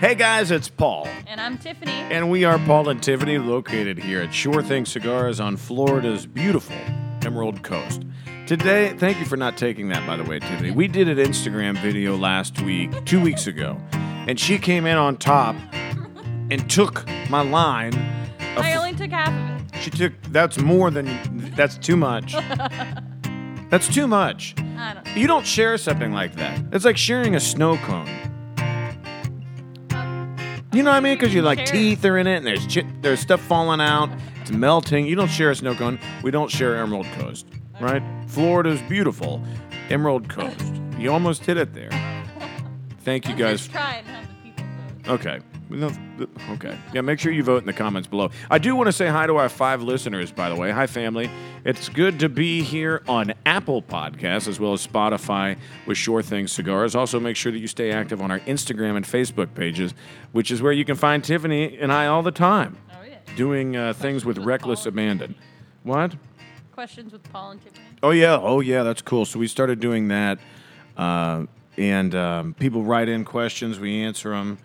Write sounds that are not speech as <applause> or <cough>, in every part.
Hey guys, it's Paul. And I'm Tiffany. And we are Paul and Tiffany, located here at Sure Thing Cigars on Florida's beautiful Emerald Coast. Today, thank you for not taking that, by the way, Tiffany. We did an Instagram video last week, two weeks ago, and she came in on top and took my line. of- I only took half of it. she took, that's more than, that's too much. <laughs> That's too much. I don't. You don't share something like that. It's like sharing a snow cone. You know what I mean? Because you like teeth are in it, and there's chi- there's stuff falling out. It's melting. You don't share a snow cone. We don't share Emerald Coast, right? Florida's beautiful, Emerald Coast. You almost hit it there. Thank you I'm guys. just trying to have the people vote. Okay. No, Okay. Yeah, make sure you vote in the comments below. I do want to say hi to our five listeners, by the way. Hi, family. It's good to be here on Apple Podcasts as well as Spotify with Sure Thing Cigars. Also, make sure that you stay active on our Instagram and Facebook pages, which is where you can find Tiffany and I all the time Oh, yeah. doing uh, things with reckless abandon. What? Questions with Paul and Tiffany. Oh yeah, oh yeah, that's cool. So we started doing that, uh, and um, people write in questions, we answer them,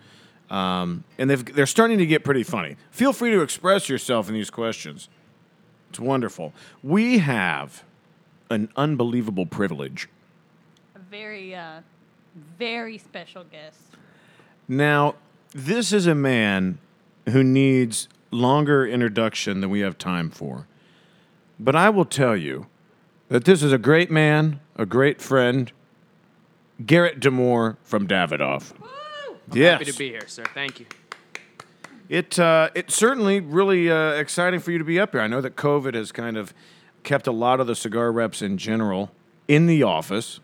um, and they've, they're starting to get pretty funny. Feel free to express yourself in these questions. It's wonderful. We have an unbelievable privilege. A very, uh, very special guest. Now, this is a man who needs longer introduction than we have time for. But I will tell you that this is a great man, a great friend, Garrett Demore from Davidoff. Yes. Happy to be here, sir. Thank you. It uh, it's certainly really uh, exciting for you to be up here. I know that COVID has kind of kept a lot of the cigar reps in general in the office,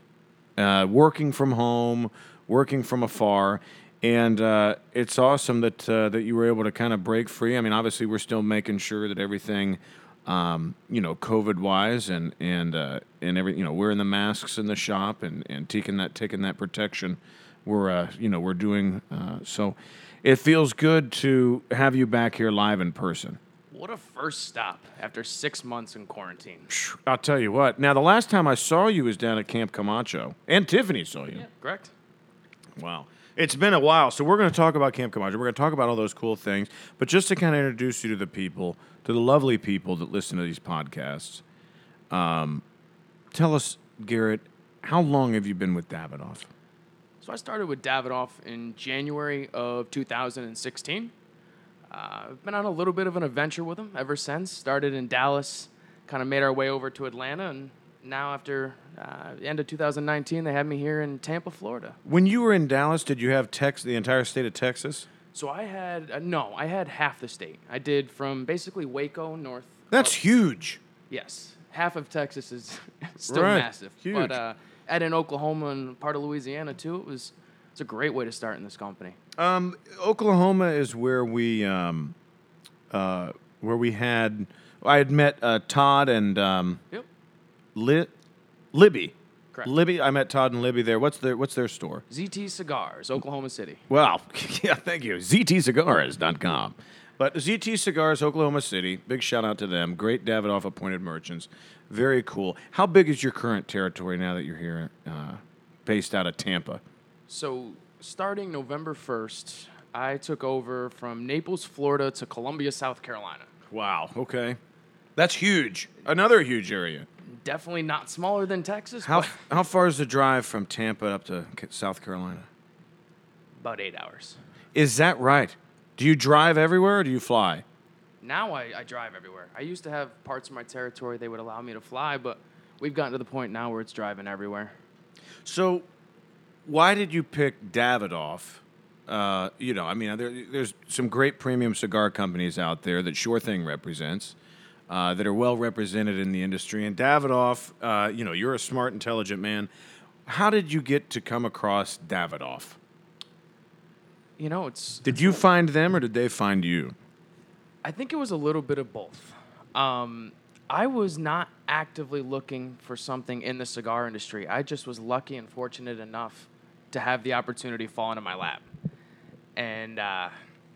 uh, working from home, working from afar, and uh, it's awesome that uh, that you were able to kind of break free. I mean, obviously, we're still making sure that everything. Um, you know, COVID wise, and and uh, and every you know, wearing the masks in the shop and, and taking that taking that protection. We're uh, you know we're doing uh, so. It feels good to have you back here live in person. What a first stop after six months in quarantine. I'll tell you what. Now, the last time I saw you was down at Camp Camacho, and Tiffany saw you. Yeah, Correct? Wow. It's been a while, so we're going to talk about Camp Camacho. We're going to talk about all those cool things. But just to kind of introduce you to the people, to the lovely people that listen to these podcasts, um, tell us, Garrett, how long have you been with Davidoff? So I started with Davidoff in January of 2016. Uh, I've been on a little bit of an adventure with him ever since. Started in Dallas, kind of made our way over to Atlanta, and now after uh, the end of 2019, they had me here in Tampa, Florida. When you were in Dallas, did you have Tex the entire state of Texas? So I had uh, no, I had half the state. I did from basically Waco north. That's up- huge. Yes, half of Texas is <laughs> still Right, massive. huge. But uh, and in Oklahoma and part of Louisiana too, it was it's a great way to start in this company. Um, Oklahoma is where we um, uh, where we had I had met uh, Todd and um, Yep. Li- Libby. Correct. Libby, I met Todd and Libby there. What's their What's their store? ZT Cigars, Oklahoma City. Well, <laughs> yeah, thank you. ZTCigars.com. But ZT Cigars, Oklahoma City. Big shout out to them. Great Davidoff appointed merchants. Very cool. How big is your current territory now that you're here, uh, based out of Tampa? So starting November 1st, I took over from Naples, Florida to Columbia, South Carolina. Wow. Okay. That's huge. Another huge area. Definitely not smaller than Texas, How how far is the drive from Tampa up to South Carolina? about eight hours. Is that right? Do you drive everywhere or do you fly? Now I, I drive everywhere. I used to have parts of my territory they would allow me to fly, but we've gotten to the point now where it's driving everywhere. So, why did you pick Davidoff? Uh, you know, I mean, there, there's some great premium cigar companies out there that Sure Thing represents, uh, that are well represented in the industry. And Davidoff, uh, you know, you're a smart, intelligent man. How did you get to come across Davidoff? You know, it's Did you find them or did they find you? I think it was a little bit of both. Um, I was not actively looking for something in the cigar industry. I just was lucky and fortunate enough to have the opportunity fall into my lap. And uh,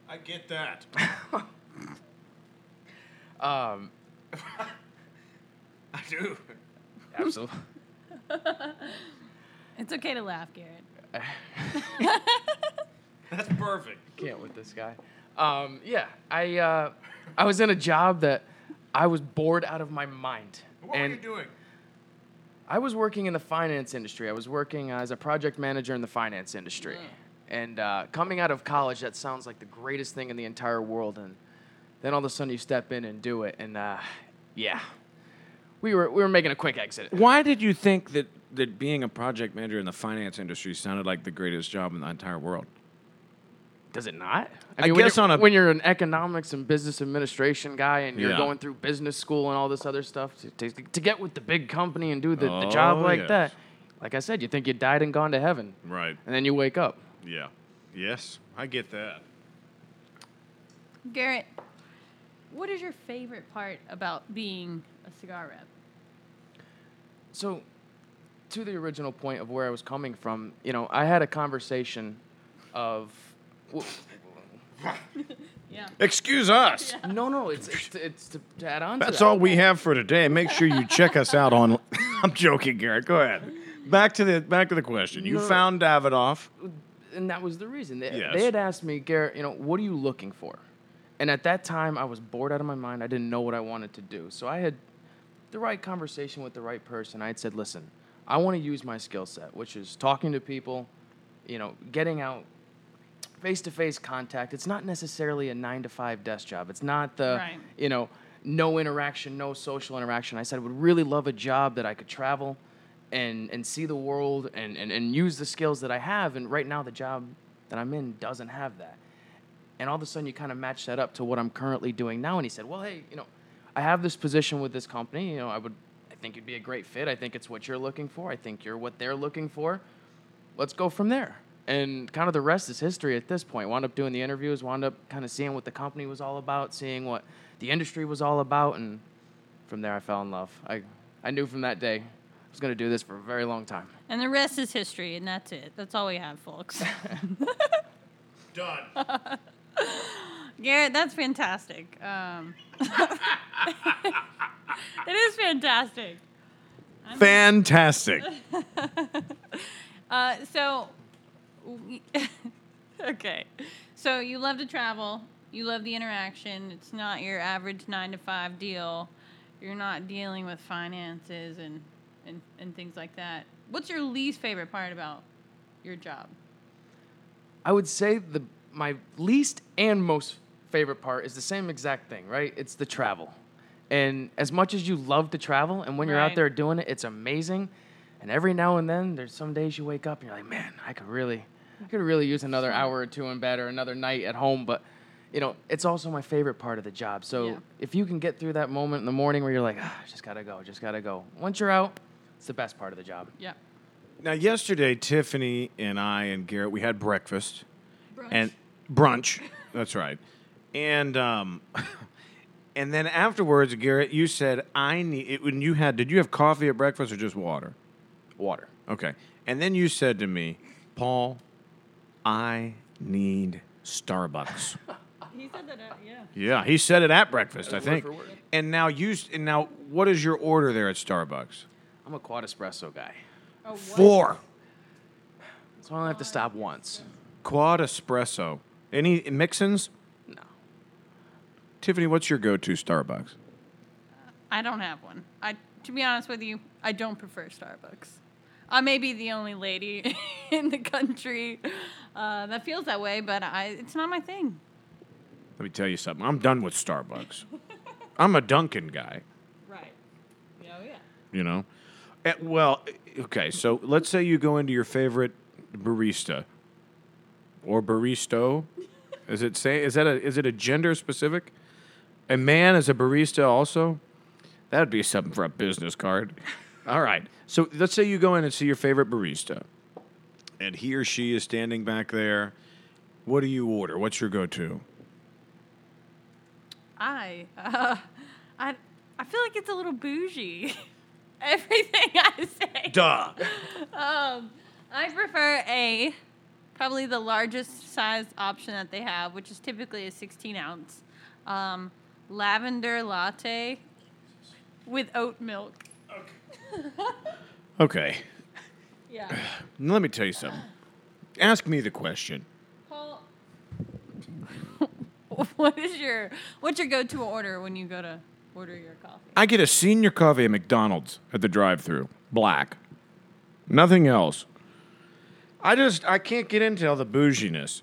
I get that. <laughs> um, <laughs> I do. absolutely. <laughs> It's okay to laugh, Garrett. That's perfect. <laughs> Can't with this guy. Um, yeah, I uh, I was in a job that I was bored out of my mind. What and were you doing? I was working in the finance industry. I was working as a project manager in the finance industry. And uh, coming out of college, that sounds like the greatest thing in the entire world. And then all of a sudden, you step in and do it. And uh, yeah, we were we were making a quick exit. Why did you think that, that being a project manager in the finance industry sounded like the greatest job in the entire world? Does it not? I when guess you're- on a- when you're an economics and business administration guy and you're Yeah. going through business school and all this other stuff to, to, to get with the big company and do the, the job Oh, like yes. that, like I said, you think you died and gone to heaven, Right. and then you wake up. Yeah. Yes, I get that. Garrett, what is your favorite part about being a cigar rep? So, to the original point of where I was coming from, you know, I had a conversation of. W- <laughs> Yeah. Excuse us. No, no, it's it's to, it's to, to add on. to That's that. all we have for today. Make sure you check us out on. <laughs> I'm joking, Garrett. Go ahead. Back to the back to the question. You No. found Davidoff. and that was the reason. They, Yes. they had asked me, Garrett, you know, what are you looking for? And at that time, I was bored out of my mind. I didn't know what I wanted to do. So I had the right conversation with the right person. I had said, listen, I want to use my skill set, which is talking to people, you know, getting out face to face contact. It's not necessarily a nine to five desk job. It's not the, Right. you know, no interaction, no social interaction. I said I would really love a job that I could travel and, and see the world and, and, and use the skills that I have. And right now, the job that I'm in doesn't have that. And all of a sudden, you kind of match that up to what I'm currently doing now. And he said, Well, hey, you know, I have this position with this company. You know, I would, I think you'd be a great fit. I think it's what you're looking for. I think you're what they're looking for. Let's go from there. And kind of the rest is history at this point. Wound up doing the interviews, wound up kind of seeing what the company was all about, seeing what the industry was all about. And from there, I fell in love. I, I knew from that day I was going to do this for a very long time. And the rest is history, and that's it. That's all we have, folks. <laughs> Done. <laughs> Garrett, that's fantastic. Um, <laughs> it is fantastic. Fantastic. Uh, so, we- <laughs> okay. So you love to travel. You love the interaction. It's not your average nine to five deal. You're not dealing with finances and, and, and things like that. What's your least favorite part about your job? I would say the my least and most favorite part is the same exact thing, right? It's the travel. And as much as you love to travel and when you're out there doing it, it's amazing. And every now and then there's some days you wake up and you're like, "Man, I could really I could really use another hour or two in bed or another night at home, but you know, it's also my favorite part of the job. So Yeah. if you can get through that moment in the morning where you're like, ah, just gotta go, just gotta go. Once you're out, it's the best part of the job. Yeah. Now, yesterday, Tiffany and I and Garrett, we had breakfast Brunch. and brunch. That's right. And um, <laughs> and then afterwards, Garrett, you said I need it when you had. Did you have coffee at breakfast or just water? Water. Okay. And then you said to me, Paul, I need Starbucks. <laughs> he said that, uh, yeah. yeah, he said it at breakfast, I think. And now you and now what is your order there at Starbucks? I'm a quad espresso guy. Oh, what? Four. So I only have to stop once. Quad espresso. Any mix-ins? No. Tiffany, what's your go-to Starbucks? I don't have one. I, to be honest with you, I don't prefer Starbucks. I may be the only lady <laughs> in the country uh, that feels that way, but I, it's not my thing. Let me tell you something. I'm done with Starbucks. <laughs> I'm a Dunkin' guy, Right. Oh yeah. you know? Eh, well, okay, so let's say you go into your favorite barista or baristo. <laughs> Is it say is that a is it a gender specific? A man is a barista also? That'd be something for a business card. All right. So let's say you go in and see your favorite barista. And he or she is standing back there. What do you order? What's your go-to? I, uh, I, I feel like it's a little bougie. <laughs> Everything I say. Duh. Um, I prefer a probably the largest size option that they have, which is typically a 16 ounce um, lavender latte with oat milk. <laughs> Okay. Yeah. Let me tell you something. Ask me the question. Paul, <laughs> what is your what's your go-to order when you go to order your coffee? I get a senior coffee at McDonald's at the drive-through, black. Nothing else. I just I can't get into all the bouginess.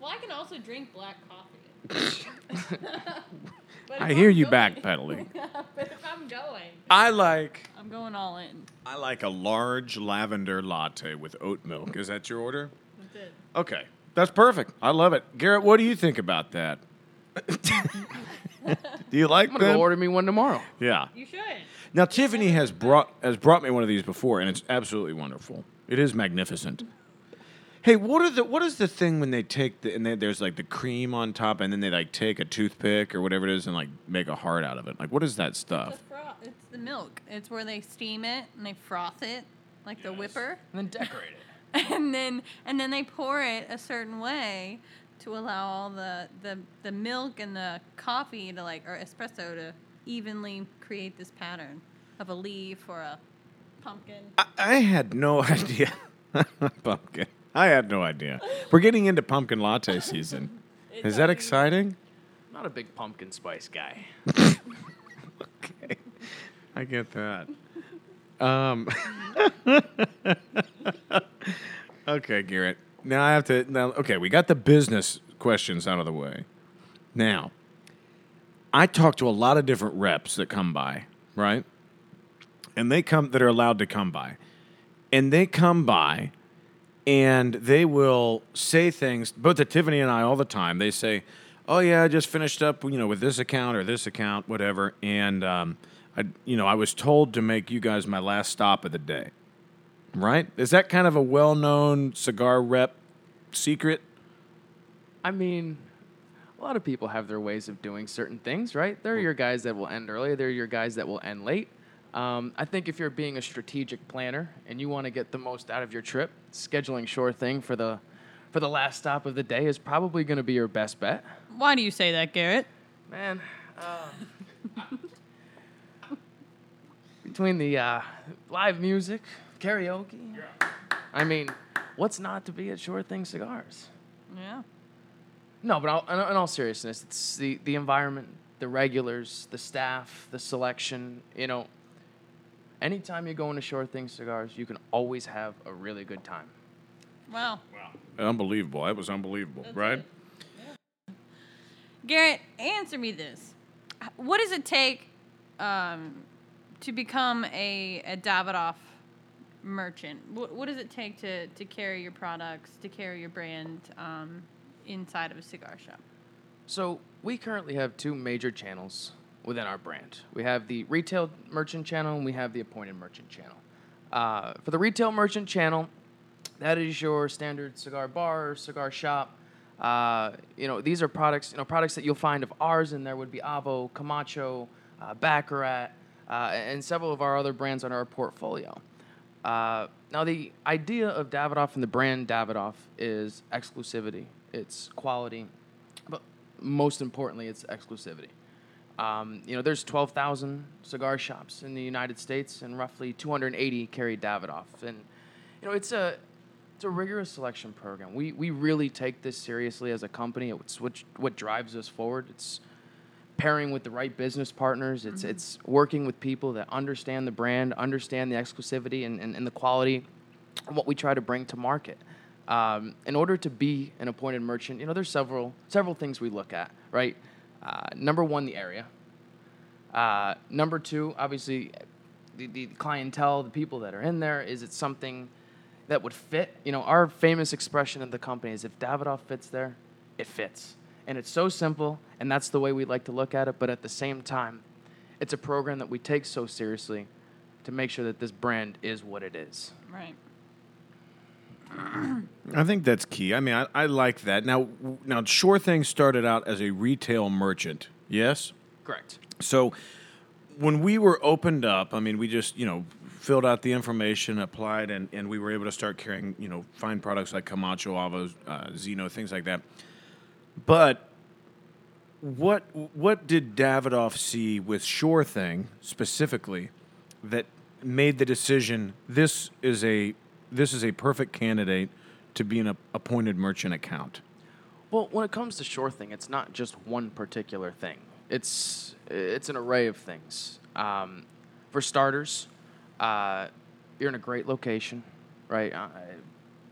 Well, I can also drink black coffee. <laughs> But I hear I'm you going- backpedaling. <laughs> but if I'm going, I like I'm going all in. I like a large lavender latte with oat milk. Is that your order? That's it. Okay. That's perfect. I love it. Garrett, what do you think about that? <laughs> do you like I'm gonna them? go order me one tomorrow. Yeah. You should. Now Tiffany has brought has brought me one of these before, and it's absolutely wonderful. It is magnificent. Hey, what are the what is the thing when they take the and they, there's like the cream on top, and then they like take a toothpick or whatever it is and like make a heart out of it? Like, what is that The stuff? froth. It's the milk. It's where they steam it and they froth it like the whipper, And then decorate it. <laughs> and then and then they pour it a certain way to allow all the the the milk and the coffee to like or espresso to evenly create this pattern of a leaf or a pumpkin. I, I had no <laughs> idea. <laughs> pumpkin. I had no idea. We're getting into pumpkin latte <laughs> season. Is that exciting? Not a big pumpkin spice guy. <laughs> Okay. I get that. Um, <laughs> okay, Garrett. Now I have to. Now, okay, we got the business questions out of the way. Now, I talk to a lot of different reps that come by, right? And they come that are allowed to come by, and they come by, and they will say things. Both to Tiffany and I all the time. They say, "Oh yeah, I just finished up, you know, with this account or this account, whatever." And um, I, you know, I was told to make you guys my last stop of the day. Right? Is that kind of a well-known cigar rep secret? I mean, a lot of people have their ways of doing certain things, right? There are your guys that will end early. There are your guys that will end late. Um, I think if you're being a strategic planner and you want to get the most out of your trip, scheduling sure thing for the for the last stop of the day is probably going to be your best bet. Why do you say that, Garrett? Man, uh, <laughs> between the uh, live music, karaoke, I mean, what's not to be at Sure Thing Cigars? Yeah. No, but all, in, all- in all seriousness, it's the, the environment, the regulars, the staff, the selection. You know, anytime you go into Sure Thing Cigars, you can always have a really good time. Wow. Wow. Unbelievable. That was unbelievable, right? it. Garrett, answer me this: What does it take um, to become a, a Davidoff merchant? What, what does it take to, to carry your products, to carry your brand um, inside of a cigar shop? So we currently have two major channels within our brand. We have the retail merchant channel and we have the appointed merchant channel. Uh, for the retail merchant channel, that is your standard cigar bar, cigar shop. Uh, you know, these are products. You know, products that you'll find of ours, and there would be Avo, Camacho, uh, Baccarat, uh, and several of our other brands on our portfolio. Uh, now, the idea of Davidoff and the brand Davidoff is exclusivity. It's quality, but most importantly, it's exclusivity. Um, you know, there's 12,000 cigar shops in the United States, and roughly 280 carry Davidoff. And you know, it's a it's a rigorous selection program. We we really take this seriously as a company. It's what what drives us forward. It's pairing with the right business partners. It's it's working with people that understand the brand, understand the exclusivity and, and, and the quality, and what we try to bring to market. Um, in order to be an appointed merchant, you know, there's several several things we look at, right? Uh, number one, the area. Uh, number two, obviously, the, the clientele, the people that are in there. Is it something that would fit? You know, our famous expression in the company is if Davidoff fits there, it fits. And it's so simple, and that's the way we like to look at it. But at the same time, it's a program that we take so seriously to make sure that this brand is what it is. Right. I think that's key. I mean, I, I like that. Now, now, Sure Thing started out as a retail merchant. Yes. Correct. So when we were opened up, I mean, we just you know filled out the information, applied, and, and we were able to start carrying you know fine products like Camacho, Avos, uh, Zino, things like that. But what what did Davidoff see with Sure Thing specifically that made the decision? This is a this is a perfect candidate to be an appointed merchant account. Well, when it comes to Sure Thing, it's not just one particular thing. It's it's an array of things. Um, for starters, uh, you're in a great location, right? Uh,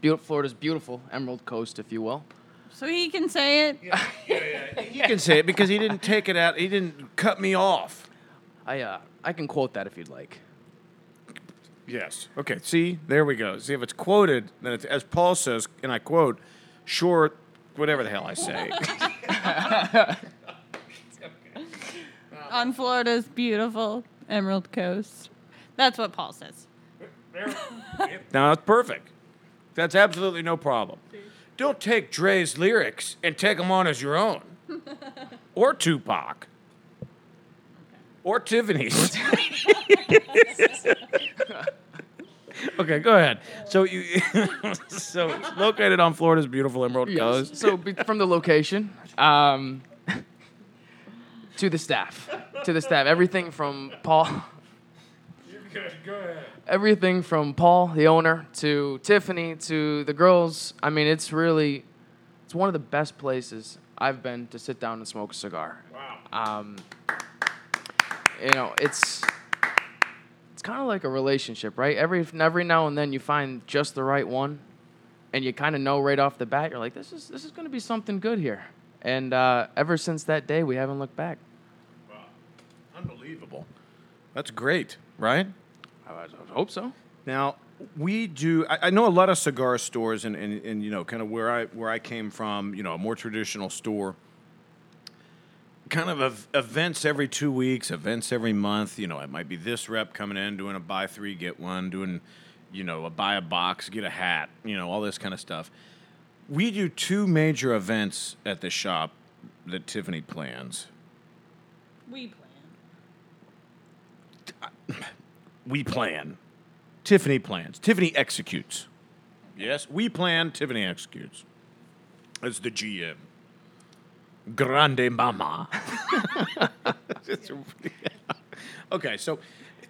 beautiful, Florida's beautiful Emerald Coast, if you will. So he can say it. Yeah, yeah, yeah. He can say it because he didn't take it out. He didn't cut me off. I uh, I can quote that if you'd like. Yes. Okay. See, there we go. See, if it's quoted, then it's as Paul says, and I quote, short, whatever the hell I say. <laughs> <laughs> on Florida's beautiful Emerald Coast. That's what Paul says. <laughs> now that's perfect. That's absolutely no problem. Don't take Dre's lyrics and take them on as your own, or Tupac, or Tiffany's. <laughs> okay, go ahead. So you, <laughs> so located on Florida's beautiful Emerald Coast. So be- from the location um, to the staff, to the staff, everything from Paul. Everything from Paul, the owner, to Tiffany, to the girls. I mean, it's really, it's one of the best places I've been to sit down and smoke a cigar. Wow. Um, you know, it's it's kind of like a relationship, right? Every every now and then you find just the right one, and you kind of know right off the bat. You're like, this is this is going to be something good here. And uh, ever since that day, we haven't looked back. Wow, unbelievable. That's great, right? I, I hope so. Now we do. I, I know a lot of cigar stores, and, and, and you know, kind of where I where I came from. You know, a more traditional store. Kind of events every two weeks, events every month. You know, it might be this rep coming in doing a buy three get one, doing, you know, a buy a box get a hat. You know, all this kind of stuff. We do two major events at the shop that Tiffany plans. We plan. we plan. Tiffany plans. Tiffany executes. Yes, we plan. Tiffany executes. As the GM. Grande mama. okay, so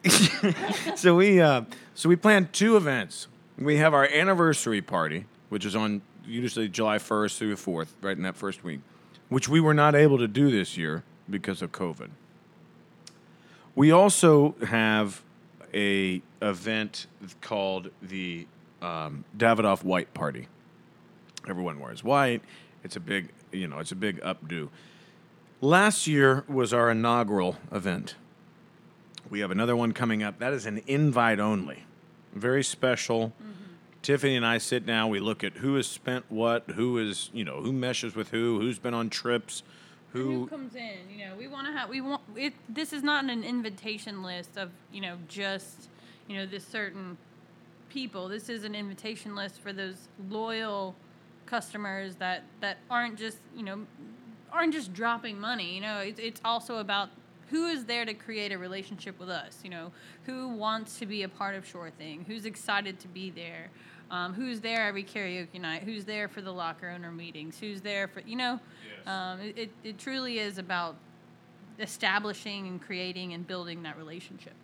<laughs> so we uh, so we plan two events. We have our anniversary party, which is on usually July first through the fourth, right in that first week, which we were not able to do this year because of COVID. We also have a event called the um, Davidoff White Party. Everyone wears white. It's a big, you know, it's a big updo. Last year was our inaugural event. We have another one coming up. That is an invite only, very special. Mm-hmm. Tiffany and I sit down. We look at who has spent what, who is, you know, who meshes with who, who's been on trips, who who comes in you know we want to have we want it this is not an invitation list of you know just you know this certain people this is an invitation list for those loyal customers that that aren't just you know aren't just dropping money you know it's, it's also about who is there to create a relationship with us you know who wants to be a part of sure thing who's excited to be there um, who's there every karaoke night who's there for the locker owner meetings who's there for you know um, it, it, it truly is about establishing and creating and building that relationship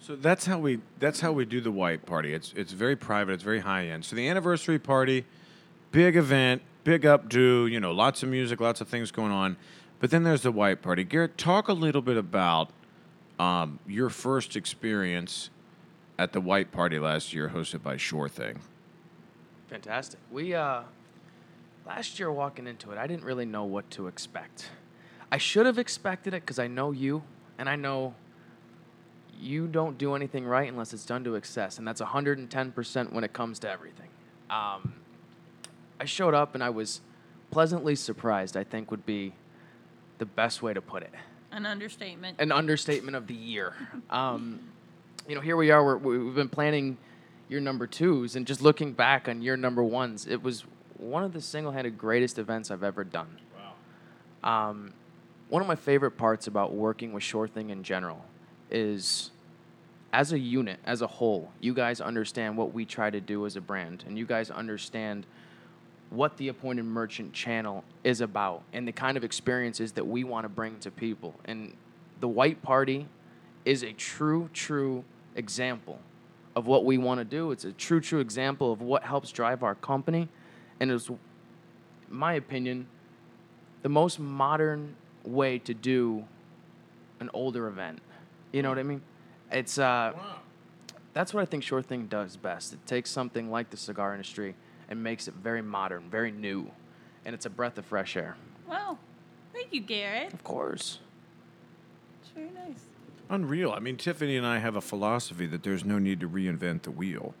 So that's how we that's how we do the white party. It's it's very private. It's very high end. So the anniversary party, big event, big updo. You know, lots of music, lots of things going on. But then there's the white party. Garrett, talk a little bit about um, your first experience at the white party last year, hosted by Sure Thing. Fantastic. We uh, last year walking into it, I didn't really know what to expect. I should have expected it because I know you, and I know you don't do anything right unless it's done to excess, and that's 110% when it comes to everything. Um, I showed up and I was pleasantly surprised. I think would be the best way to put it an understatement an understatement of the year. Um, you know, here we are. We're, we've been planning year number twos, and just looking back on year number ones, it was one of the single-handed greatest events I've ever done. Wow. Um, one of my favorite parts about working with Sure Thing in general is, as a unit, as a whole, you guys understand what we try to do as a brand, and you guys understand what the appointed merchant channel is about and the kind of experiences that we want to bring to people. And the white party is a true, true example of what we want to do. It's a true, true example of what helps drive our company. And it's, in my opinion, the most modern way to do an older event. You know what I mean? It's uh, that's what I think Sure Thing does best. It takes something like the cigar industry and makes it very modern, very new, and it's a breath of fresh air. Wow. thank you, Garrett. Of course. It's very nice. Unreal. I mean, Tiffany and I have a philosophy that there's no need to reinvent the wheel,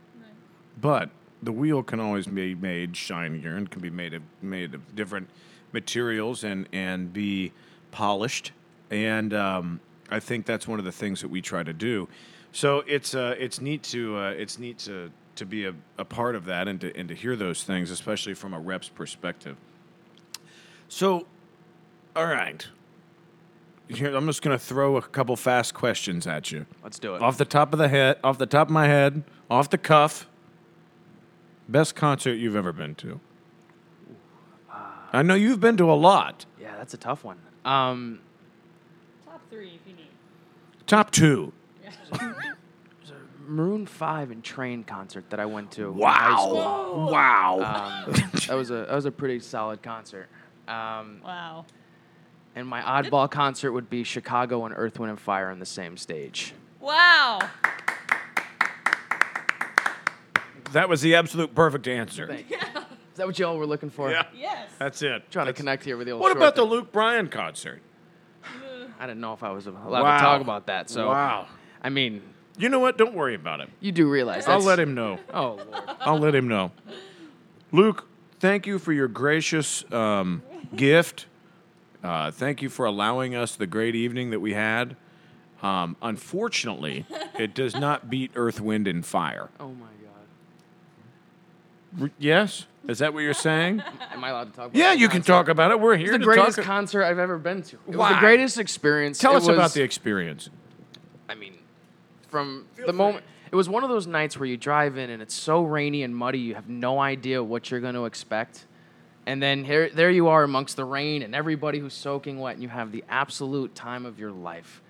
but the wheel can always be made shinier and can be made of made of different materials and and be polished. And um, I think that's one of the things that we try to do. So it's uh, it's neat to uh, it's neat to to be a, a part of that and to and to hear those things, especially from a rep's perspective. So, all right. Here, I'm just going to throw a couple fast questions at you. Let's do it. Off the top of the head, off the top of my head, off the cuff. Best concert you've ever been to? I know you've been to a lot. Yeah, that's a tough one. Um, Top three if you need. Top two. <laughs> Maroon Five and Train concert that I went to. in high school. Wow. Wow. Um, that was a that was a pretty solid concert. Um, Wow. and my oddball concert would be Chicago and Earth, Wind and Fire on the same stage. Wow. that was the absolute perfect answer. Thank you. Is that what y'all were looking for? Yeah. Yes. That's it. Trying to connect here with the old. What short about the. Luke Bryan concert? I didn't know if I was allowed Wow. to talk about that. So wow. I mean, You know what? Don't worry about it. you do realize. I'll let him know. <laughs> Oh Lord. I'll let him know. Luke, thank you for your gracious um, gift. Uh, thank you for allowing us the great evening that we had. Um, unfortunately, <laughs> it does not beat Earth, Wind, and Fire. Oh my God. R- yes? Is that what you're saying? <laughs> Am I allowed to talk? about yeah, you can concert? talk about it. We're It's here the to greatest talk. concert I've ever been to. It was Why? the greatest experience. Tell It us about the experience. I mean, from the moment it was one of those nights where you drive in and it's so rainy and muddy, you have no idea what you're going to expect. And then here, there you are amongst the rain and everybody who's soaking wet, and you have the absolute time of your life.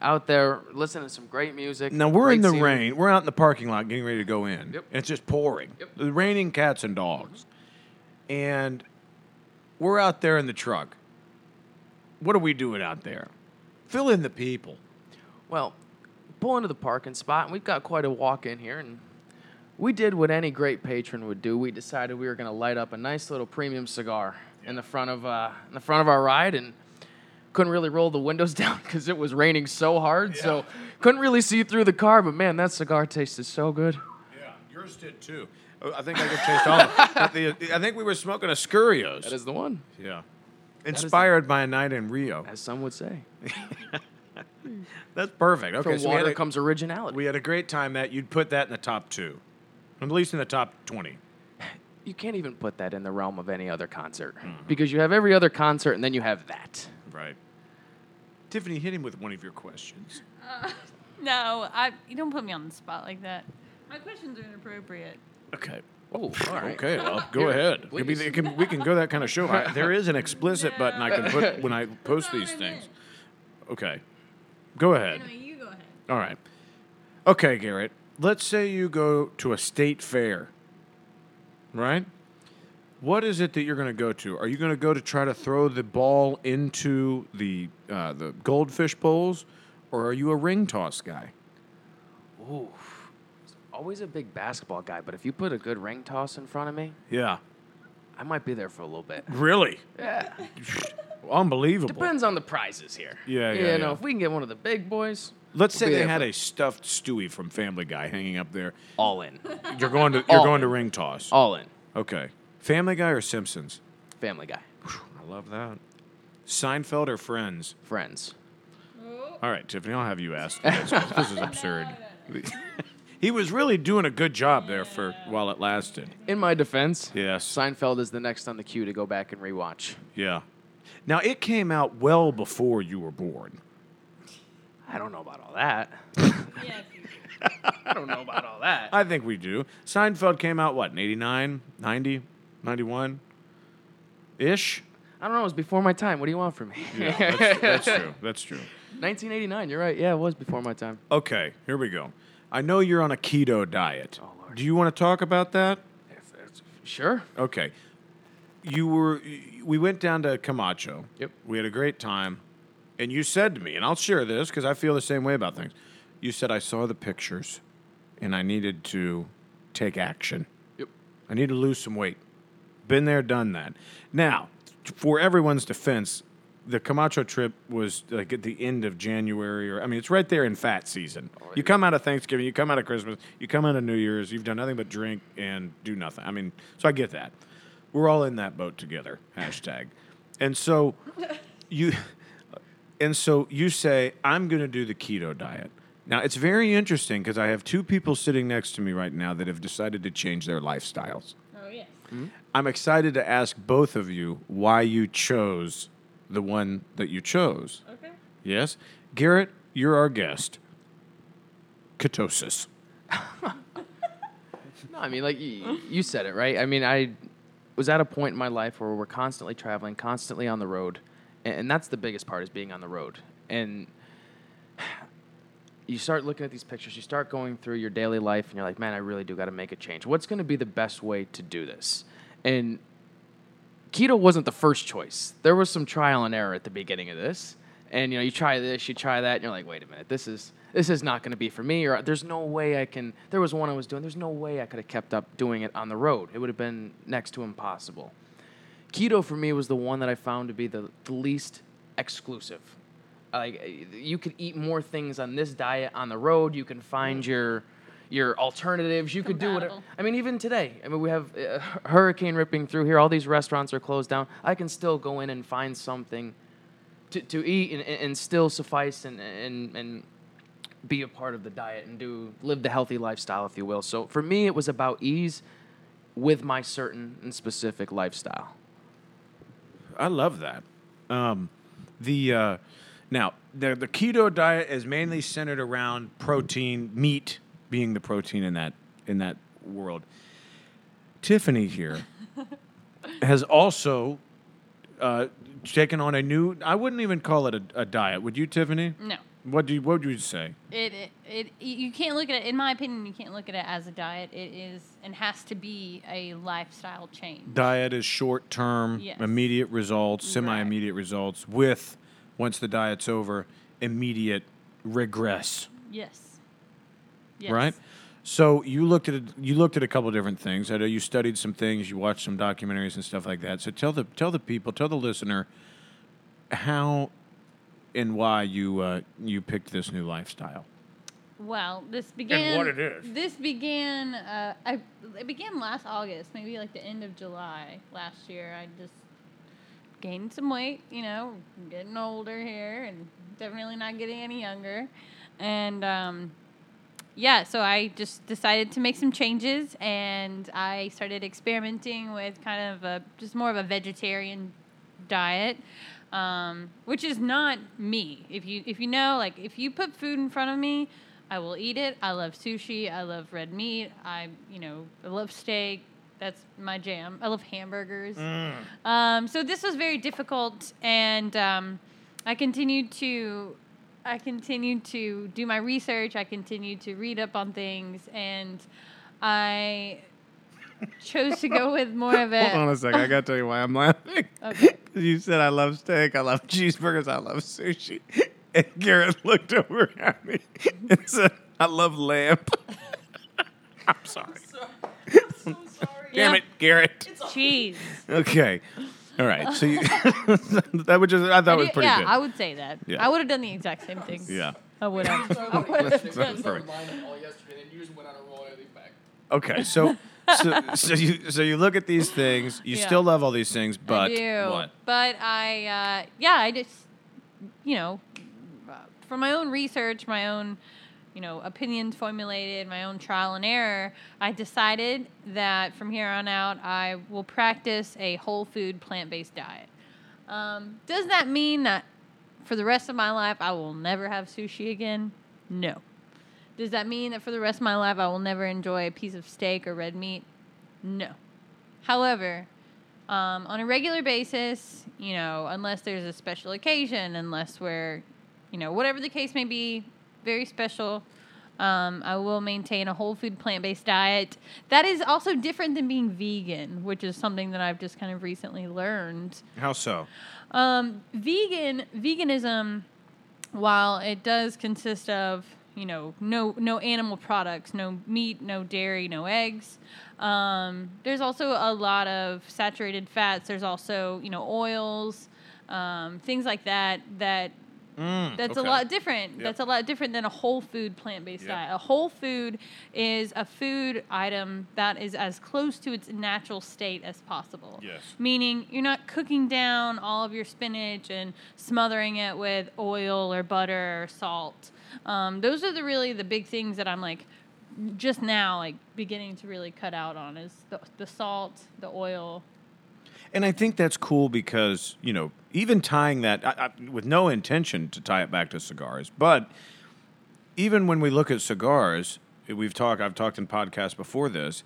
Out there, listening to some great music. Now we're in the scenery. rain. We're out in the parking lot getting ready to go in. Yep. And it's just pouring. Yep. The raining cats and dogs. And we're out there in the truck. What are we doing out there? Fill in the people. Well, pull into the parking spot, and we've got quite a walk in here, and we did what any great patron would do. We decided we were going to light up a nice little premium cigar in the front of uh, in the front of our ride, and couldn't really roll the windows <laughs> down because it was raining so hard. So couldn't really see through the car. But man, that cigar tasted so good. Yeah, yours did too. Oh, I think I could taste all of it. The- I think we were smoking Escurios. That is the one, yeah. the- Inspired by a night in Rio. as some would say. <laughs> That's perfect. Okay, From so we had, a, comes originality. we had a great time that you'd put that in the top two. At least in the top 20. you can't even put that in the realm of any other concert Mm-hmm. because you have every other concert, and then you have that. Right. Tiffany, hit him with one of your questions. <laughs> No, I. You don't put me on the spot like that. My questions are inappropriate. Okay. Oh, all right. Okay, well, <laughs> go Here, ahead. It please. it can, we can go that kind of show. I, there is an explicit <laughs> button I can put when I post these things. Okay. Go ahead. Anyway, you go ahead. All right. Okay, Garrett. Let's say you go to a state fair, right? What is it that you're going to go to? Are you going to go to try to throw the ball into the uh, the goldfish bowls, or are you a ring toss guy? Ooh. Always a big basketball guy, but if you put a good ring toss in front of me, Yeah. I might be there for a little bit. Really? Yeah. <laughs> Unbelievable. Depends on the prizes here. Yeah, You yeah, know, if we can get one of the big boys, Let's we'll say they had for- a stuffed Stewie from Family Guy hanging up there. all in. You're going to <laughs> you're All going to ring toss. all in. Okay. Family Guy or Simpsons? Family guy. I love that. Seinfeld or Friends? Friends. All right, Tiffany, I'll have you ask. this. this is absurd. <laughs> he was really doing a good job there for while it lasted. In my defense, Yes. Seinfeld is the next on the queue to go back and rewatch. Yeah. Now it came out well before you were born. I don't know about all that. Yes. <laughs> I don't know about all that. I think we do. Seinfeld came out what, in 89, 90, 91 ish? I don't know. It was before my time. What do you want from me? That's, <laughs> that's true. That's true. 1989. You're right. Yeah, it was before my time. Okay, here we go. I know you're on a keto diet. Oh, Lord. Do you want to talk about that? Sure. Okay. You were we went down to Camacho. Yep. We had a great time, and you said to me, and I'll share this because I feel the same way about things. You said I saw the pictures, and I needed to take action. Yep. I need to lose some weight. Been there, done that. Now, for everyone's defense, the Camacho trip was like at the end of January, or I mean, it's right there in fat season. Oh, you come out of Thanksgiving, you come out of Christmas, you come out of New Year's, you've done nothing but drink and do nothing. I mean, so I get that. We're all in that boat together. Hashtag. And so you, and so you say, I'm going to do the keto diet. Now, it's very interesting because I have two people sitting next to me right now that have decided to change their lifestyles. Oh yes. Mm-hmm. I'm excited to ask both of you why you chose the one that you chose. Okay. Yes? Garrett, you're our guest. Ketosis. <laughs> No, I mean, like you, you said it, right? I mean, I was at a point in my life where we're constantly traveling, constantly on the road, and, that's the biggest part is being on the road. And <sighs> you start looking at these pictures, you start going through your daily life, and you're like, man, I really do got to make a change. What's going to be the best way to do this? And keto wasn't the first choice. There was some trial and error at the beginning of this. And you know, you try this, you try that, and you're like, wait a minute, this is this is not going to be for me. Or there's no way I can. There was one I was doing. There's no way I could have kept up doing it on the road. It would have been next to impossible. Keto for me was the one that I found to be the, the least exclusive. Like you could eat more things on this diet on the road. You can find mm. your your alternatives. You could do whatever. I mean, even today, I mean, we have a hurricane ripping through here. All these restaurants are closed down. I can still go in and find something to, to eat and, and still suffice and, and, and be a part of the diet and do live the healthy lifestyle, if you will. So for me, it was about ease with my certain and specific lifestyle. I love that. Um, the uh, now the the keto diet is mainly centered around protein, meat being the protein in that in that world. Tiffany here <laughs> has also uh, taken on a new. I wouldn't even call it a, a diet. Would you, Tiffany? No. What do you, what would you say? It, it it you can't look at it in my opinion you can't look at it as a diet it is and has to be a lifestyle change Diet is short term, Yes. immediate results, semi immediate results, with once the diet's over, immediate regress. yes yes right? So you looked at a, you looked at a couple different things. I know you studied some things, you watched some documentaries and stuff like that. So tell the tell the people, tell the listener how and why you uh, you picked this new lifestyle. Well, this began. And what it is. This began. Uh, I it began last August, maybe like the end of July last year. I just gained some weight. You know, getting older here, and definitely not getting any younger. And um, yeah, so I just decided to make some changes, and I started experimenting with kind of a just more of a vegetarian diet, um, which is not me. If you if you know, like if you put food in front of me, I will eat it. I love sushi. I love red meat. I you know I love steak. That's my jam. I love hamburgers. Um, so this was very difficult, and um, I continued to I continued to do my research. I continued to read up on things, and I chose to go with more of <laughs> it. Hold on a second, I gotta tell you why I'm laughing. <laughs> Okay. <laughs> you said I love steak, I love cheeseburgers, I love sushi, and Garrett looked over at me and said, "I love lamb." I'm sorry. So sorry. Damn Yeah. it, Garrett. Cheese. Okay. All right. So you, <laughs> <laughs> that was just I thought I it was do- pretty yeah, good. I would say that. Yeah. I would have done the exact same thing. yeah. I would have. <laughs> I would have done. Perfect. all yesterday, and you just went on a roll and I leave back. Okay. So so so you so you look at these things. You Yeah. still love all these things, but I do. what? But I, uh, yeah, I just, you know, uh, for my own research, my own, you know, opinions formulated, my own trial and error, I decided that from here on out, I will practice a whole food plant based diet. Um, does that mean that for the rest of my life I will never have sushi again? No. Does that mean that for the rest of my life I will never enjoy a piece of steak or red meat? No. However, um, on a regular basis, you know, unless there's a special occasion, unless we're, you know, whatever the case may be, very special, Um, I will maintain a whole food plant based diet. That is also different than being vegan, which is something that I've just kind of recently learned. How so? Um, vegan veganism, while it does consist of you know no no animal products, no meat, no dairy, no eggs. Um, there's also a lot of saturated fats. There's also you know oils, um, things like that that Mm, that's okay. a lot different. Yep. That's a lot different than a whole food plant based Yep. diet. A whole food is a food item that is as close to its natural state as possible. Yes. Meaning you're not cooking down all of your spinach and smothering it with oil or butter or salt. Um, those are the really the big things that I'm like just now like beginning to really cut out on is the, the salt, the oil. And I think that's cool because you know, even tying that I, I, with no intention to tie it back to cigars, but even when we look at cigars, we've talked. I've talked in podcasts before this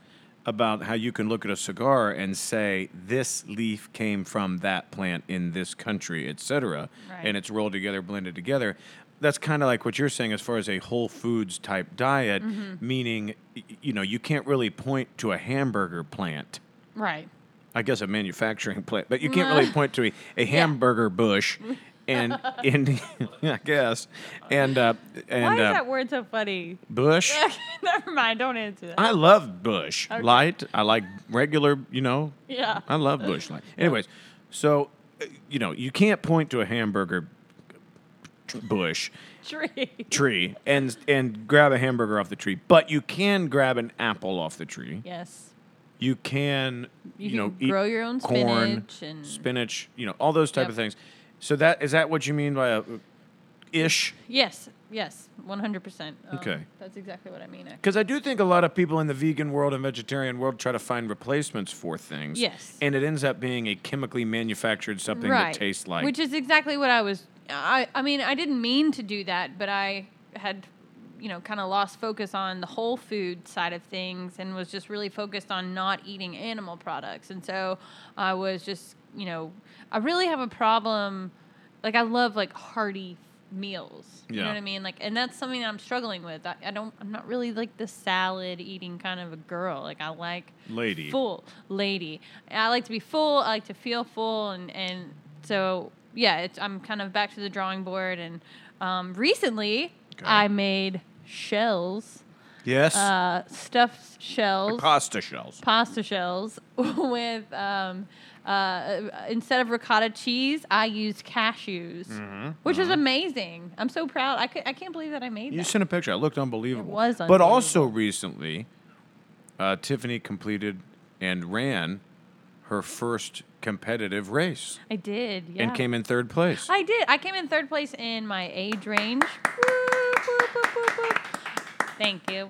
about how you can look at a cigar and say this leaf came from that plant in this country, etc., Right. and it's rolled together, blended together. That's kind of like what you're saying as far as a whole foods type diet, Mm-hmm. meaning you know you can't really point to a hamburger plant. Right. I guess a manufacturing <laughs> plant, but you can't really <laughs> point to a, a hamburger bush, and <laughs> and I guess and uh, and Why is uh, that word so funny? bush. Never mind. Don't answer that. I love Busch Light. I like regular. You know, yeah. I love Busch Light. Anyways, so uh, you know you can't point to a hamburger bush Tree. tree and and grab a hamburger off the tree, but you can grab an apple off the tree. Yes. You can You, you, know can grow your own corn, spinach and spinach, you know, all those type Yep. of things. So that is that what you mean by a ish? yes, yes, one hundred percent. Um, okay. that's exactly what I mean. Because I do think a lot of people in the vegan world and vegetarian world try to find replacements for things. Yes. And it ends up being a chemically manufactured something right. that tastes like. which is exactly what I was. I I mean, I didn't mean to do that, but I had, you know, kind of lost focus on the whole food side of things and was just really focused on not eating animal products, and so I was just, you know, I really have a problem. Like I love like hearty meals. You Yeah. know what I mean? Like, and that's something that I'm struggling with. I, I don't. I'm not really like the salad eating kind of a girl. Like I like Lady. full lady. I like to be full. I like to feel full, and and so yeah, it's, I'm kind of back to the drawing board. And um, recently, Okay. I made shells, yes. uh, stuffed shells, pasta shells. pasta shells <laughs> with. Um, uh, instead of ricotta cheese, I used cashews, Mm-hmm. which is amazing. I'm so proud. I I can't believe that I made You that. sent a picture. It looked unbelievable. It was But also recently, uh, Tiffany completed and ran her first competitive race I did, yeah. and came in third place. I did. I came in third place in my age range. Whoop, Thank you.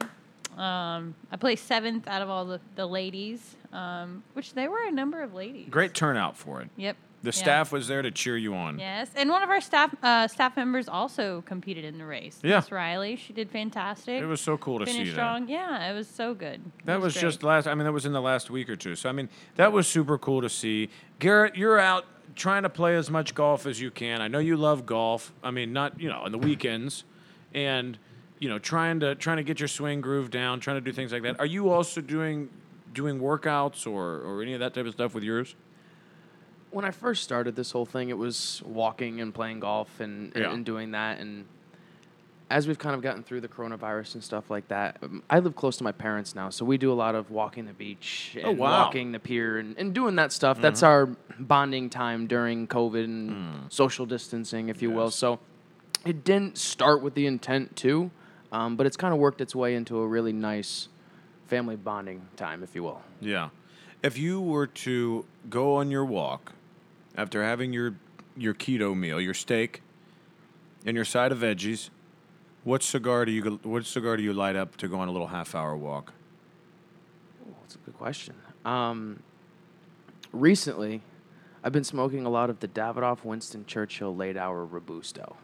Um, I placed seventh out of all the, the ladies, um, which there were a number of ladies. Great turnout for it. Yep. The Yeah. staff was there to cheer you on. Yes, and one of our staff uh, staff members also competed in the race. Yeah. Miss Riley, she did fantastic. It was so cool to see finished that. strong. Yeah, it was so good. It That was, great. just last. I mean, that was in the last week or two. So I mean, that was super cool to see. Garrett, you're out trying to play as much golf as you can. I know you love golf. I mean, not you know on the weekends, and you know trying to trying to get your swing groove down, trying to do things like that. Are you also doing doing workouts or or any of that type of stuff with yours? when I first started this whole thing, it was walking and playing golf and, and, Yeah. and doing that. And as we've kind of gotten through the coronavirus and stuff like that, um, I live close to my parents now, so we do a lot of walking the beach and Oh, wow. Mm-hmm. walking the pier and, and doing that stuff. That's our bonding time during COVID and social distancing, if you will. Mm. So it didn't start with the intent to, um, but it's kind of worked its way into a really nice family bonding time, if you will. Yeah. If you were to go on your walk after having your your keto meal, your steak, and your side of veggies, what cigar do you what cigar do you light up to go on a little half hour walk? Ooh, That's a good question. Um, recently, I've been smoking a lot of the Davidoff Winston Churchill Late Hour Robusto.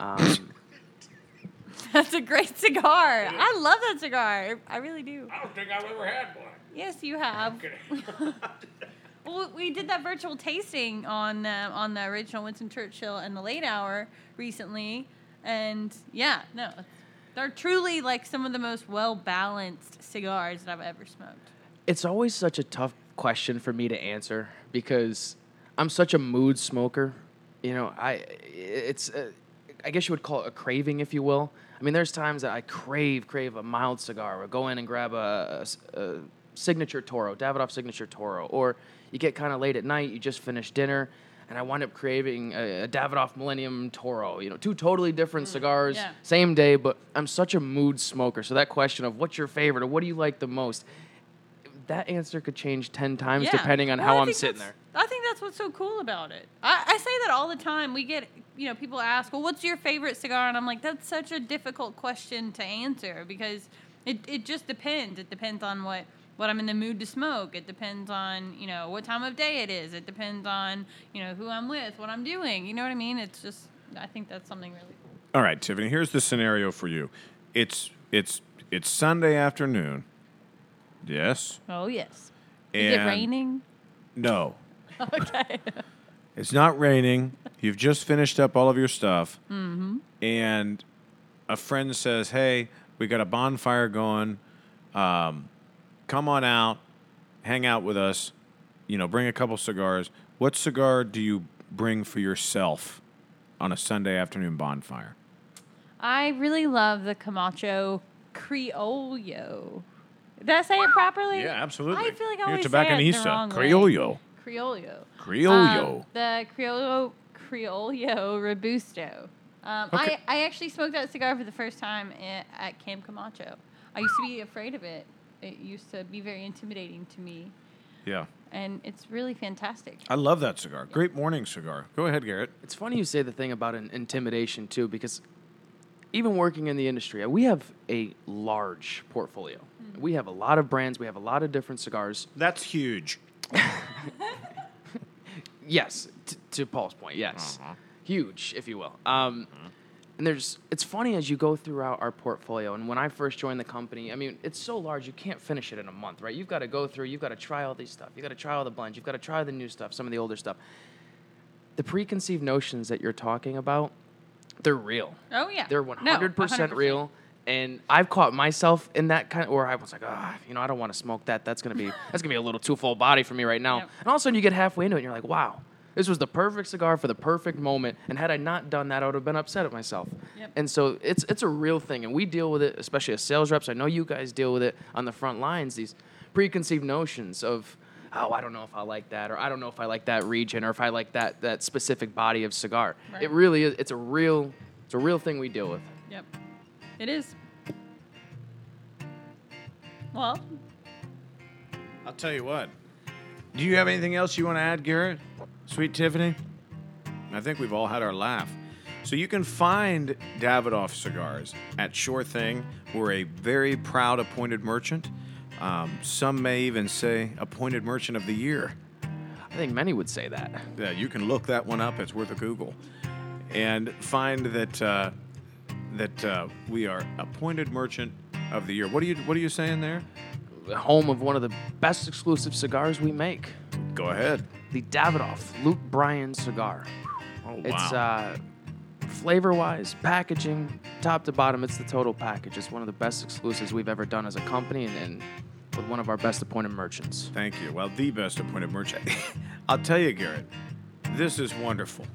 Um, <laughs> That's a great cigar. I love that cigar. I really do. I don't think I've ever had one. Yes, you have. Okay. <laughs> <laughs> well, we did that virtual tasting on uh, on the original Winston Churchill and the Late Hour recently, and yeah, no, They're truly like some of the most well balanced cigars that I've ever smoked. It's always such a tough question for me to answer because I'm such a mood smoker. You know, I it's uh, I guess you would call it a craving, if you will. I mean, there's times that I crave crave a mild cigar, or go in and grab a signature Toro, Davidoff signature Toro, or you get kind of late at night, you just finished dinner, and I wind up craving a, a Davidoff Millennium Toro. You know, two totally different mm, cigars, yeah. same day, but I'm such a mood smoker. So that question of what's your favorite or what do you like the most, that answer could change ten times Yeah. depending on Well, how I'm sitting there. I think that's what's so cool about it. I, I say that all the time. We get, you know, people ask, well, what's your favorite cigar? And I'm like, that's such a difficult question to answer because it, it just depends. It depends on what, what I'm in the mood to smoke. It depends on, you know, what time of day it is. It depends on, you know, who I'm with, what I'm doing. You know what I mean? It's just, I think that's something really cool. All right, Tiffany. Here's the scenario for you. It's it's it's Sunday afternoon. Yes. Oh, yes. Is it raining? No. <laughs> Okay. It's not raining. You've just finished up all of your stuff. Mm-hmm. And a friend says, Hey, we got a bonfire going. Um, come on out, hang out with us. You know, bring a couple cigars. What cigar do you bring for yourself on a Sunday afternoon bonfire? I really love the Camacho Criollo. Did I say it properly? Yeah, absolutely. I feel like I You're always say it the tobacconista. Wrong way. Criollo. Criollo. Criollo. Um, the Criollo Criollo Robusto. Um, Okay. I, I actually smoked that cigar for the first time at, at Camp Camacho. I used to be afraid of it. It used to be very intimidating to me, yeah. and it's really fantastic. I love that cigar. Great morning cigar. Go ahead, Garrett. It's funny you say the thing about an intimidation too, because even working in the industry, we have a large portfolio. We have a lot of brands. We have a lot of different cigars. That's huge. <laughs> Yes, t- to Paul's point, yes, huge, if you will. Um, And there's, it's funny as you go throughout our portfolio. And when I first joined the company, I mean, it's so large you can't finish it in a month, right? You've got to go through, you've got to try all these stuff, you've got to try all the blends, you've got to try the new stuff, some of the older stuff. The preconceived notions that you're talking about, they're real. Oh yeah, They're No, 100%, real. And I've caught myself in that kind of, where I was like, ah, you know, I don't want to smoke that. That's gonna be <laughs> that's gonna be a little too full body for me right now. Yep. And all of a sudden, you get halfway into it, and you're like, wow, this was the perfect cigar for the perfect moment. And had I not done that, I would have been upset at myself. Yep. And so it's it's a real thing, and we deal with it, especially as sales reps. I know you guys deal with it on the front lines. These preconceived notions of. Oh, I don't know if I like that, or I don't know if I like that region, or if I like that that specific body of cigar. Right. It really is. It's a real, it's a real thing we deal with. Yep, it is. Well, I'll tell you what. Do you have anything else you want to add, Garrett? Sweet Tiffany? I think we've all had our laugh. So you can find Davidoff cigars at Sure Thing. We're a very proud appointed merchant. Um, some may even say appointed merchant of the year. I think many would say that. Yeah, you can look that one up. It's worth a Google, and find that uh, that uh, we are appointed merchant of the year. What are you What are you saying there? Home of one of the best exclusive cigars we make, Go ahead. the Davidoff Luke Bryan cigar. Oh wow. It's uh, flavor wise, packaging, top to bottom, it's the total package. It's one of the best exclusives we've ever done as a company and, and with one of our best appointed merchants. Thank you. Well, the best appointed merchant. <laughs> I'll tell you, Garrett, this is wonderful,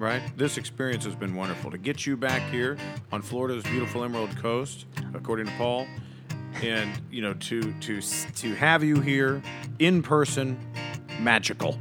right? This experience has been wonderful. To get you back here on Florida's beautiful Emerald Coast, according to Paul, and you know, to to to have you here in person, magical.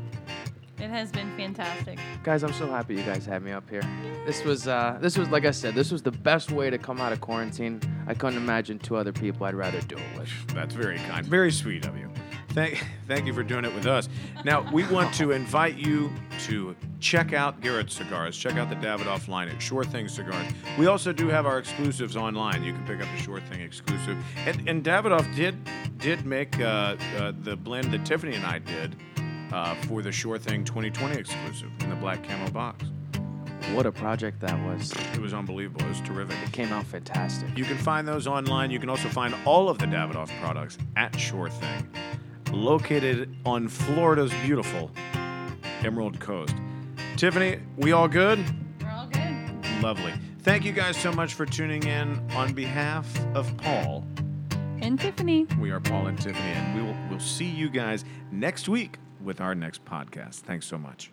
it has been fantastic. Guys, I'm so happy you guys had me up here. This was, uh, this was, like I said, this was the best way to come out of quarantine. I couldn't imagine two other people I'd rather do it with. That's very kind. Very sweet of you. Thank, thank you for doing it with us. Now, we want to invite you to check out Garrett Cigars. Check out the Davidoff line at Sure Thing Cigars. We also do have our exclusives online. You can pick up the Sure Thing exclusive. And, and Davidoff did did make uh, uh, the blend that Tiffany and I did uh, for the Sure Thing 2020 exclusive in the black camo box. What a project that was. It was unbelievable. It was terrific. It came out fantastic. You can find those online. You can also find all of the Davidoff products at Sure Thing, located on Florida's beautiful Emerald Coast. Tiffany, we all good? We're all good. Lovely. Thank you guys so much for tuning in. On behalf of Paul, And Tiffany. we are Paul and Tiffany, and we will we'll see you guys next week with our next podcast. Thanks so much.